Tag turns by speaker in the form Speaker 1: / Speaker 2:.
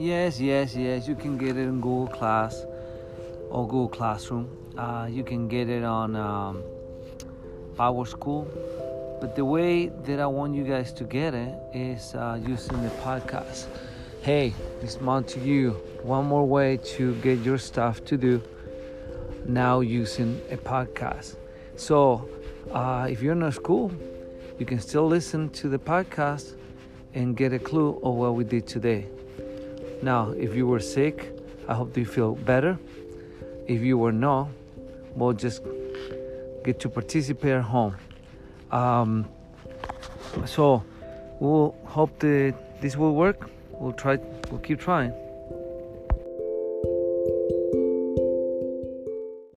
Speaker 1: Yes, yes, yes. You can get it in Google Class or Google Classroom. Uh, you can get it on um, Power School. But the way that I want you guys to get it is uh, using the podcast. Hey, it's month to you. One more way to get your stuff to do now using a podcast. So, uh, if you're in school, you can still listen to the podcast and get a clue of what we did today. Now, if you were sick, I hope you feel better. If you were not, we'll just get to participate at home. Um, so we'll hope that this will work. We'll try. We'll keep trying.